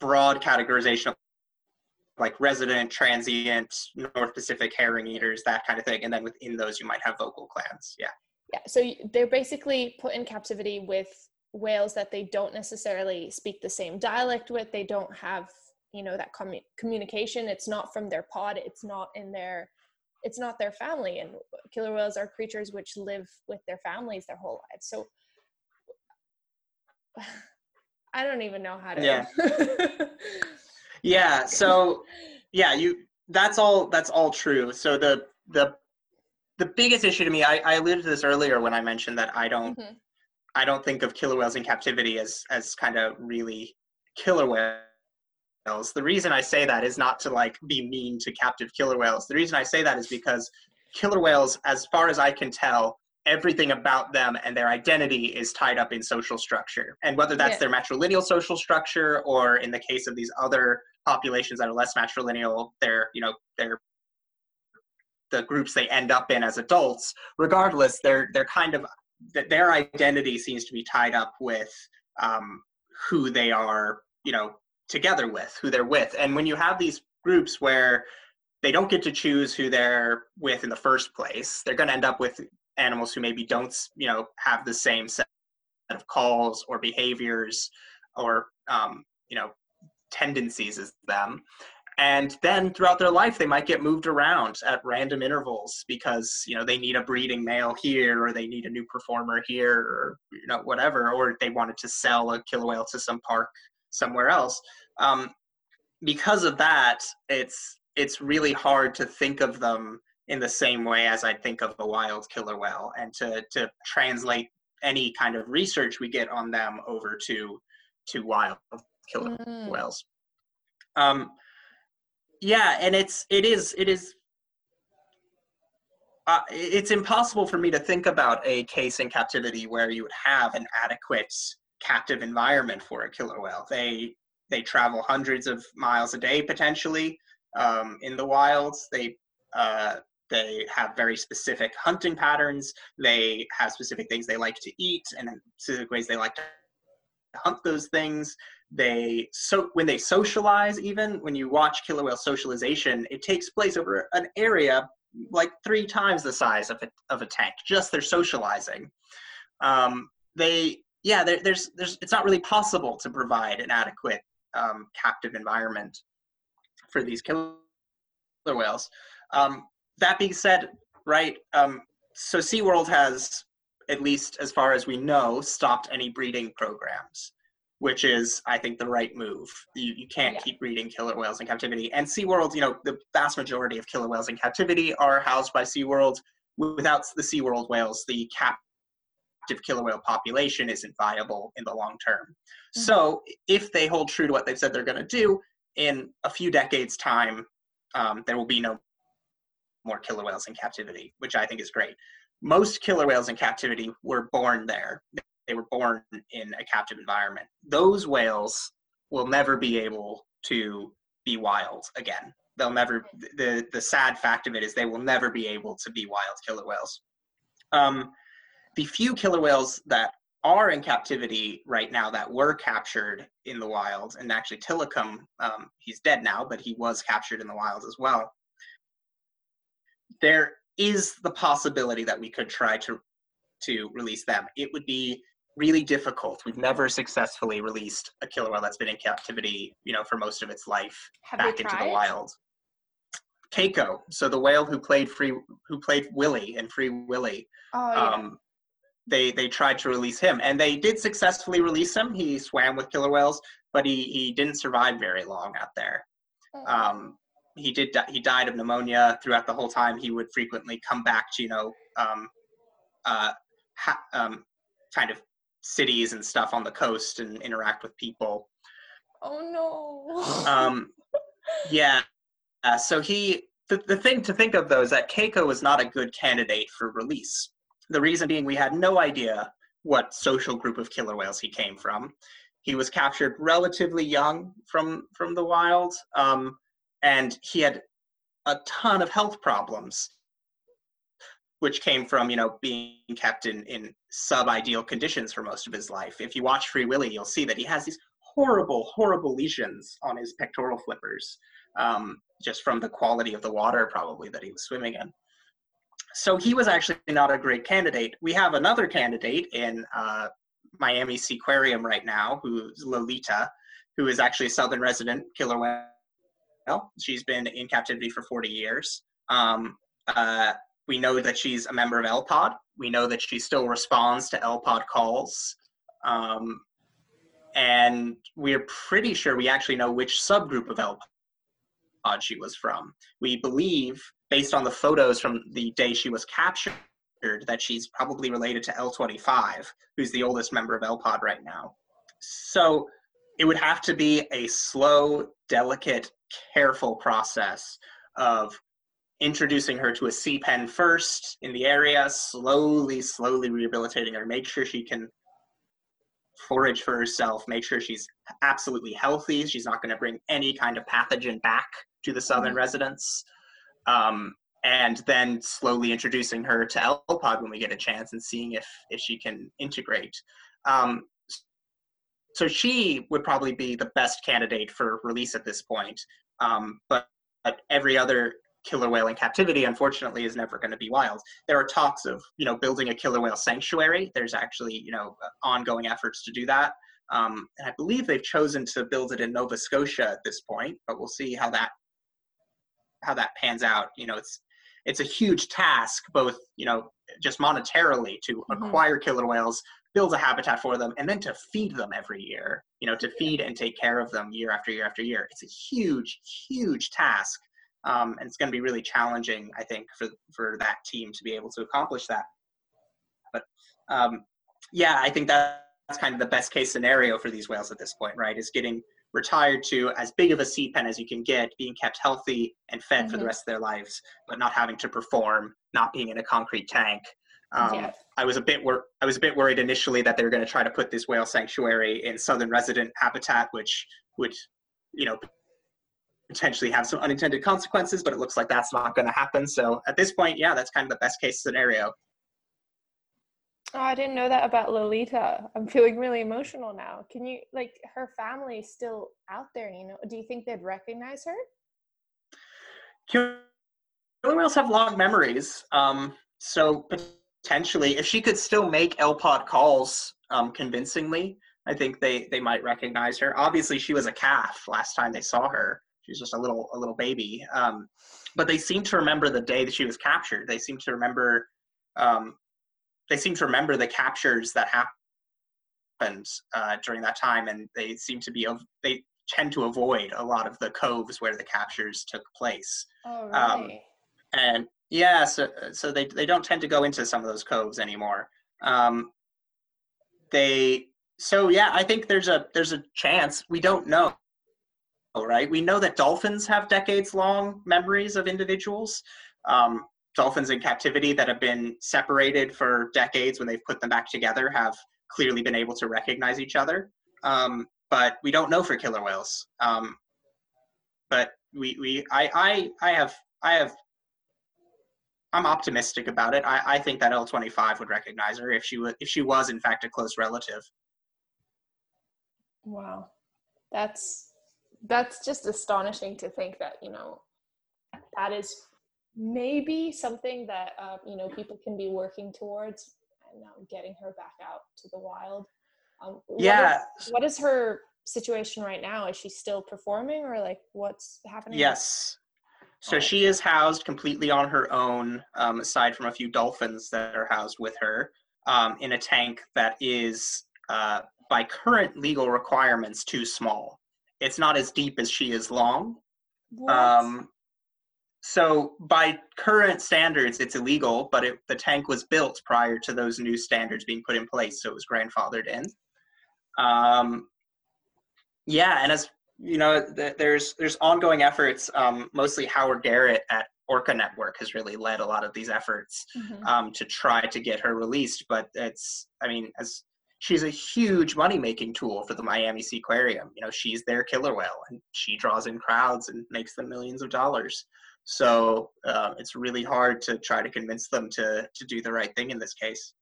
broad categorization of like resident, transient, North Pacific herring eaters, that kind of thing, and then within those you might have vocal clans. Yeah. Yeah. So they're basically put in captivity with whales that they don't necessarily speak the same dialect with. They don't have you know that commu- communication. It's not from their pod. It's not in their it's not their family and killer whales are creatures which live with their families their whole lives. So *sighs* i don't even know how to yeah. *laughs* Yeah so *laughs* yeah you that's all that's all true. So the the the biggest issue to me i, I alluded to this earlier when i mentioned that i don't mm-hmm. i don't think of killer whales in captivity as as kind of really killer whales whales. The reason I say that is not to like be mean to captive killer whales. The reason I say that is because killer whales, as far as I can tell, everything about them and their identity is tied up in social structure. And whether that's yeah. their matrilineal social structure or in the case of these other populations that are less matrilineal, they're, you know, they're the groups they end up in as adults, regardless, they're they're kind of their identity seems to be tied up with um, who they are, you know, together with, who they're with. And when you have these groups where they don't get to choose who they're with in the first place, they're going to end up with animals who maybe don't, you know, have the same set of calls or behaviors or, um, you know, tendencies as them. And then throughout their life, they might get moved around at random intervals because you know they need a breeding male here, or they need a new performer here, or you know whatever, or they wanted to sell a killer whale to some park somewhere else. Um, because of that, it's it's really hard to think of them in the same way as I think of a wild killer whale, and to to translate any kind of research we get on them over to to wild killer mm. whales. Um, yeah, and it's it is it is uh, it's impossible for me to think about a case in captivity where you would have an adequate captive environment for a killer whale. They they travel hundreds of miles a day potentially um, in the wilds. They uh, they have very specific hunting patterns. They have specific things they like to eat and specific ways they like to hunt those things. They so when they socialize, even when you watch killer whale socialization, it takes place over an area like three times the size of a, of a tank. Just their socializing. Um, they yeah, there, there's there's it's not really possible to provide an adequate um, captive environment for these killer whales. Um, that being said, right, um, so SeaWorld has, at least as far as we know, stopped any breeding programs, which is, I think, the right move. You, you can't yeah. keep breeding killer whales in captivity. And SeaWorld, you know, the vast majority of killer whales in captivity are housed by SeaWorld. Without the SeaWorld whales, the captive killer whale population isn't viable in the long term. Mm-hmm. So if they hold true to what they've said they're going to do, in a few decades' time, um, there will be no more killer whales in captivity, which I think is great. Most killer whales in captivity were born there. They were born in a captive environment. Those whales will never be able to be wild again. They'll never. the The sad fact of it is they will never be able to be wild killer whales. Um, the few killer whales that are in captivity right now that were captured in the wild, and actually Tilikum, um, he's dead now, but he was captured in the wild as well there is the possibility that we could try to to release them. It would be really difficult. We've never successfully released a killer whale that's been in captivity, you know, for most of its life Have back into the wild. Keiko, so the whale who played free, who played Willy in Free Willy. Oh yeah. Um, they they tried to release him, and they did successfully release him. He swam with killer whales, but he he didn't survive very long out there. Oh. Um, he did he died of pneumonia throughout the whole time. He would frequently come back to you know um, uh, ha, um, kind of cities and stuff on the coast and interact with people. Oh no. *laughs* um, yeah. Uh, so he the, the thing to think of though is that Keiko was not a good candidate for release. The reason being we had no idea what social group of killer whales he came from. He was captured relatively young from from the wild. Um, and he had a ton of health problems which came from you know being kept in in sub-ideal conditions for most of his life if you watch free willy you'll see that he has these horrible horrible lesions on his pectoral flippers um, just from the quality of the water probably that he was swimming in so he was actually not a great candidate we have another candidate in uh, miami seaquarium right now who's lolita who is actually a southern resident killer whale She's been in captivity for 40 years. Um, uh, we know that she's a member of LPOD. We know that she still responds to LPOD calls. Um, and we're pretty sure we actually know which subgroup of LPOD she was from. We believe, based on the photos from the day she was captured, that she's probably related to L25, who's the oldest member of LPOD right now. So it would have to be a slow, delicate careful process of introducing her to a sea pen first in the area, slowly, slowly rehabilitating her, make sure she can forage for herself, make sure she's absolutely healthy. She's not going to bring any kind of pathogen back to the southern mm-hmm. residents. Um, and then slowly introducing her to LPOD when we get a chance and seeing if, if she can integrate. Um, so she would probably be the best candidate for release at this point. Um, but, but every other killer whale in captivity, unfortunately, is never going to be wild. There are talks of you know building a killer whale sanctuary. There's actually you know ongoing efforts to do that. Um, and I believe they've chosen to build it in Nova Scotia at this point, but we'll see how that how that pans out. You know, it's it's a huge task, both you know just monetarily to mm-hmm. acquire killer whales, build a habitat for them and then to feed them every year you know to feed and take care of them year after year after year it's a huge huge task um, and it's going to be really challenging i think for for that team to be able to accomplish that but um, yeah i think that, that's kind of the best case scenario for these whales at this point right is getting retired to as big of a sea pen as you can get, being kept healthy and fed mm-hmm. for the mm-hmm. rest of their lives, but not having to perform, not being in a concrete tank. Um, yeah. I was a bit wor- I was a bit worried initially that they were going to try to put this whale sanctuary in southern resident habitat, which would, you know, potentially have some unintended consequences. But it looks like that's not going to happen. So at this point, yeah, that's kind of the best case scenario. Oh, I didn't know that about Lolita. I'm feeling really emotional now. Can you like her family still out there? You know, do you think they'd recognize her? Killer whales have long memories, um, so potentially, if she could still make LPOD calls um, convincingly, I think they they might recognize her. Obviously, she was a calf last time they saw her. She was just a little a little baby. Um, but they seem to remember the day that she was captured. They seem to remember um, they seem to remember the captures that happened uh, during that time, and they seem to be they tend to avoid a lot of the coves where the captures took place. Oh, um, really? Um, and yeah, so so they they don't tend to go into some of those coves anymore. Um, they so yeah, I think there's a there's a chance we don't know. Right, we know that dolphins have decades long memories of individuals. Um, dolphins in captivity that have been separated for decades when they've put them back together have clearly been able to recognize each other. Um, but we don't know for killer whales. Um, but we, we I, I, I have I have I'm optimistic about it. I, I think that L25 would recognize her if she was if she was in fact a close relative. Wow, that's that's just astonishing to think that you know that is maybe something that uh, you know people can be working towards and um, getting her back out to the wild. Um, yeah. what is, what is her situation right now? Is she still performing or like what's happening yes. So she is housed completely on her own um, aside from a few dolphins that are housed with her um, in a tank that is uh, by current legal requirements too small. It's not as deep as she is long. What? Um, so by current standards, it's illegal, but it, the tank was built prior to those new standards being put in place, so it was grandfathered in. Um, yeah, and as you know, th- there's there's ongoing efforts. Um, mostly Howard Garrett at Orca Network has really led a lot of these efforts mm-hmm. um, to try to get her released. But it's, I mean, as she's a huge money making tool for the Miami Seaquarium. You know, she's their killer whale, and she draws in crowds and makes them millions of dollars. So uh, it's really hard to try to convince them to to do the right thing in this case.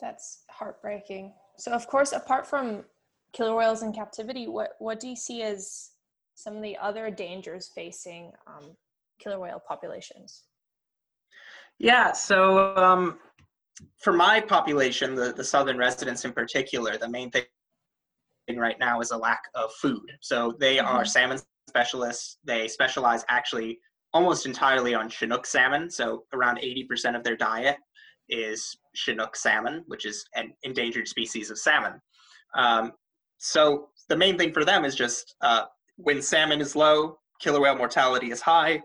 That's heartbreaking. So of course, apart from killer whales in captivity, what what do you see as some of the other dangers facing um, killer whale populations? Yeah, so um, for my population, the, the southern residents in particular, the main thing right now is a lack of food. So they mm-hmm. are salmon specialists. They specialize actually almost entirely on Chinook salmon. So around 80% of their diet is Chinook salmon, which is an endangered species of salmon. Um, so the main thing for them is just uh, when salmon is low, killer whale mortality is high,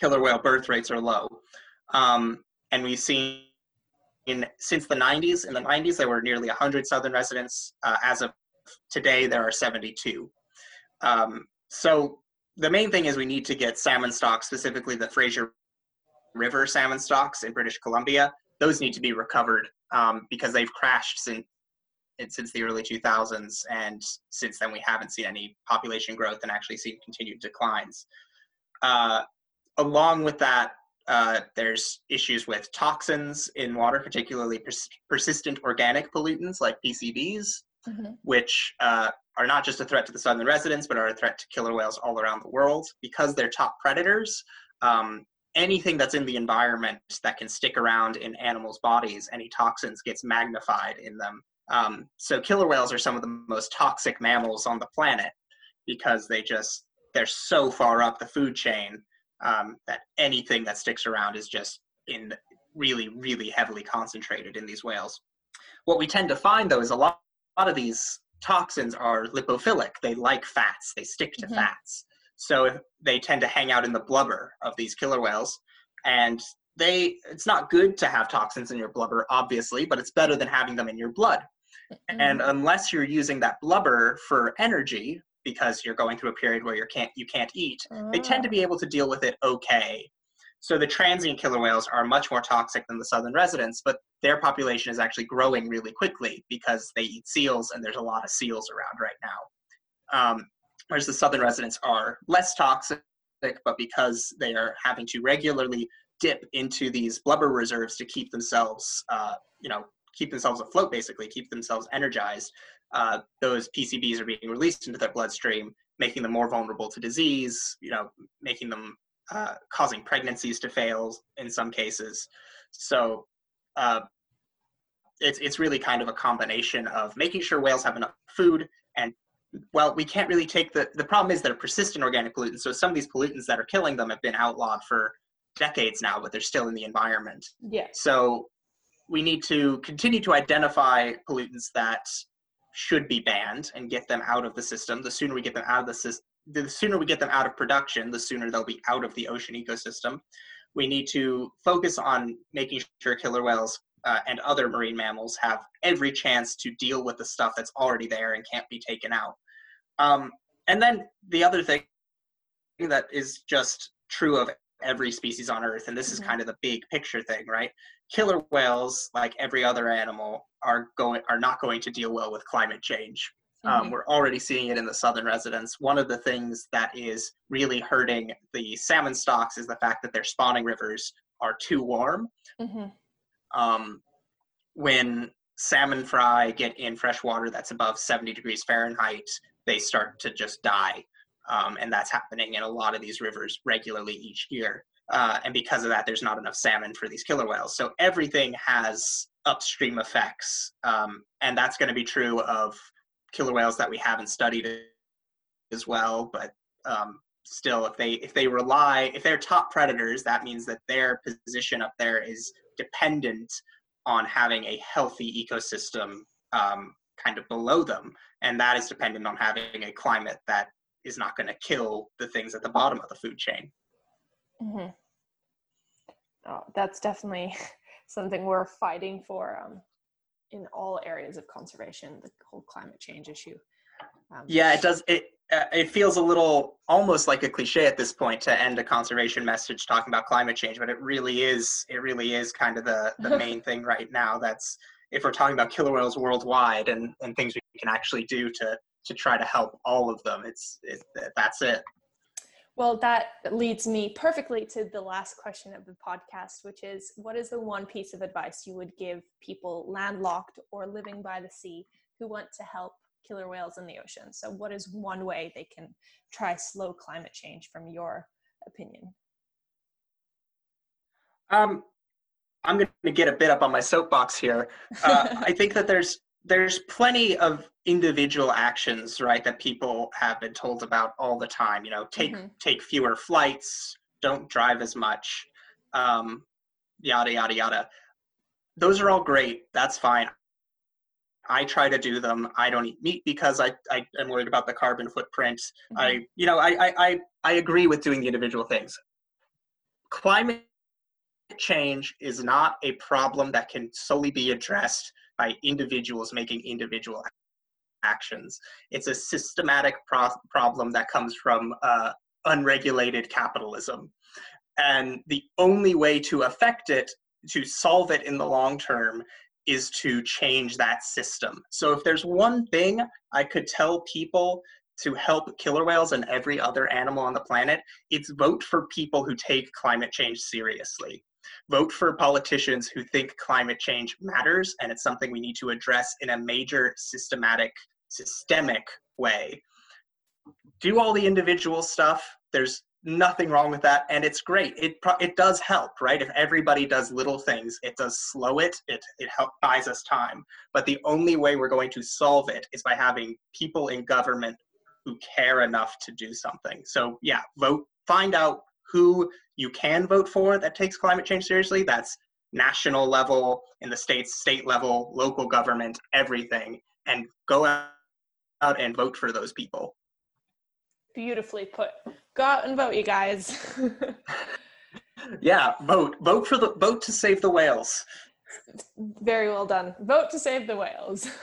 killer whale birth rates are low. Um, and we've seen in since the 90s, in the 90s, there were nearly 100 southern residents. Uh, as of today, there are 72. Um, so the main thing is we need to get salmon stocks, specifically the Fraser River salmon stocks in British Columbia. Those need to be recovered um, because they've crashed since since the early 2000s, and since then we haven't seen any population growth and actually seen continued declines. Uh, along with that, uh, there's issues with toxins in water, particularly pers- persistent organic pollutants like PCBs, mm-hmm. which uh, are not just a threat to the southern residents, but are a threat to killer whales all around the world. Because they're top predators, um, anything that's in the environment that can stick around in animals' bodies, any toxins gets magnified in them. Um, so killer whales are some of the most toxic mammals on the planet because they just they're so far up the food chain um, that anything that sticks around is just in really really heavily concentrated in these whales. What we tend to find though is a lot, a lot of these toxins are lipophilic. They like fats. They stick to mm-hmm. fats. So they tend to hang out in the blubber of these killer whales. And they it's not good to have toxins in your blubber, obviously, but it's better than having them in your blood. Mm-hmm. And unless you're using that blubber for energy, because you're going through a period where you can't you can't eat, oh. they tend to be ah. able to deal with it okay. So the transient killer whales are much more toxic than the southern residents, but their population is actually growing really quickly because they eat seals, and there's a lot of seals around right now. Um, whereas the southern residents are less toxic, but because they are having to regularly dip into these blubber reserves to keep themselves, uh, you know, keep themselves afloat, basically keep themselves energized. Uh, those PCBs are being released into their bloodstream, making them more vulnerable to disease. You know, making them uh, causing pregnancies to fail in some cases. So uh, it's it's really kind of a combination of making sure whales have enough food and well, we can't really take the the problem is they're persistent organic pollutants. So some of these pollutants that are killing them have been outlawed for decades now, but they're still in the environment. Yeah. So we need to continue to identify pollutants that should be banned and get them out of the system. The sooner we get them out of the system, the sooner we get them out of production, the sooner they'll be out of the ocean ecosystem. We need to focus on making sure killer whales uh, and other marine mammals have every chance to deal with the stuff that's already there and can't be taken out. Um, and then the other thing that is just true of every species on Earth, and this is mm-hmm. kind of the big picture thing, right? Killer whales, like every other animal, are going are not going to deal well with climate change. Um, mm-hmm. We're already seeing it in the southern residents. One of the things that is really hurting the salmon stocks is the fact that their spawning rivers are too warm. Mm-hmm. Um, when salmon fry get in fresh water that's above 70 degrees Fahrenheit, they start to just die. Um, and that's happening in a lot of these rivers regularly each year. Uh, and because of that, there's not enough salmon for these killer whales. So everything has upstream effects, um, and that's going to be true of killer whales that we haven't studied as well. But um, still, if they if they rely if they're top predators, that means that their position up there is dependent on having a healthy ecosystem um, kind of below them, and that is dependent on having a climate that is not going to kill the things at the bottom of the food chain. Mm-hmm. Oh, that's definitely *laughs* something we're fighting for um, in all areas of conservation. The whole climate change issue. Um, yeah, it does. It uh, it feels a little almost like a cliche at this point to end a conservation message talking about climate change, but it really is. It really is kind of the the *laughs* main thing right now. That's if we're talking about killer whales worldwide and and things we can actually do to to try to help all of them. It's it, that's it. Well, that leads me perfectly to the last question of the podcast, which is what is the one piece of advice you would give people landlocked or living by the sea who want to help killer whales in the ocean? So, what is one way they can try slow climate change from your opinion? Um, I'm going to get a bit up on my soapbox here. Uh, I think that there's there's plenty of individual actions right that people have been told about all the time you know take mm-hmm. take fewer flights don't drive as much um, yada yada yada. Those are all great. That's fine. I try to do them. I don't eat meat because i, I am worried about the carbon footprint. Mm-hmm. i you know I, I i i agree with doing the individual things. Climate change is not a problem that can solely be addressed by individuals making individual actions. It's a systematic pro- problem that comes from uh, unregulated capitalism. And the only way to affect it, to solve it in the long term, is to change that system. So if there's one thing I could tell people to help killer whales and every other animal on the planet, it's vote for people who take climate change seriously vote for politicians who think climate change matters and it's something we need to address in a major systematic systemic way. Do all the individual stuff. There's nothing wrong with that and it's great. It it does help right? If everybody does little things it does slow it. It it help buys us time. But the only way we're going to solve it is by having people in government who care enough to do something. So yeah vote find out who you can vote for that takes climate change seriously. That's national level, in the states, state level, local government, everything, and go out and vote for those people. Beautifully put. Go out and vote, you guys. *laughs* yeah, vote. Vote for the vote to save the whales. Very well done. Vote to save the whales. *laughs*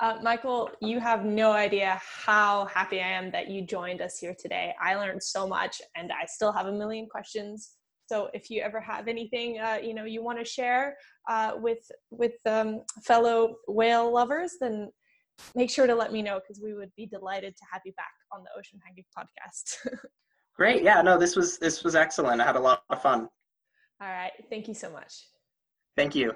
uh, Michael, you have no idea how happy I am that you joined us here today. I learned so much, and I still have a million questions. So if you ever have anything uh, you know you want to share uh, with with um, fellow whale lovers, then make sure to let me know because we would be delighted to have you back on the Ocean Pancake podcast. *laughs* Great. Yeah. No, this was this was excellent. I had a lot of fun. All right. Thank you so much. Thank you.